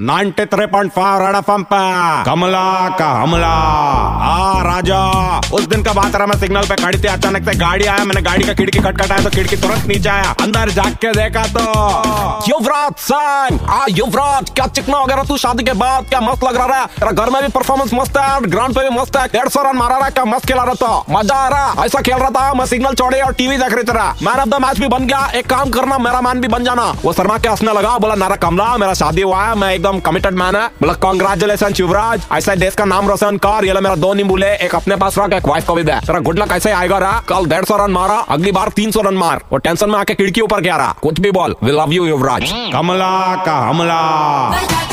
93.5 red FM पे। कमला का हमला। आ राजा उस दिन का बात रहा, मैं सिग्नल पे खड़ी थी, अचानक से गाड़ी आया, मैंने गाड़ी का खिड़की खटखटाया तो खिड़की तुरंत नीचे आया। अंदर जाग के देखा तो युवराज सिंह आ, युवराज, क्या चिकना वगैरह तू शादी के बाद? क्या मस्त लग रहा है तेरा घर में भी परफॉर्मेंस मस्त है ग्राउंड पे भी मस्त है, डेढ़ सौ रन मारा रहा क्या मस्त खेला रहा था मज़ा आ रहा, ऐसा खेल रहा था, मैं सिग्नल छोड़े और टीवी देख रही तेरा मैन ऑफ़ द मैच भी बन गया, एक काम करना, मेरा मैन भी बन जाना। वो शर्मा के हंसने लगा, बोला, नारा कमला, मेरा शादी हुआ है, मैं एकदम कमिटेड मैन है। बोला कॉन्ग्रेचुलेसन शिवराज ऐसा देश का नाम रोशन कर, ये मेरा दो नींबू ले, एक अपने पास रख, एक वाइफ को भी दे। गुड लक ऐसे आएगा, रहा। कल डेढ़ सौ रन मारा, अगली बार तीन सौ रन मार। और टेंशन में आके खिड़की ऊपर गया, रहा। कुछ भी बोल we love you Yuvraj. Kamala का हमला।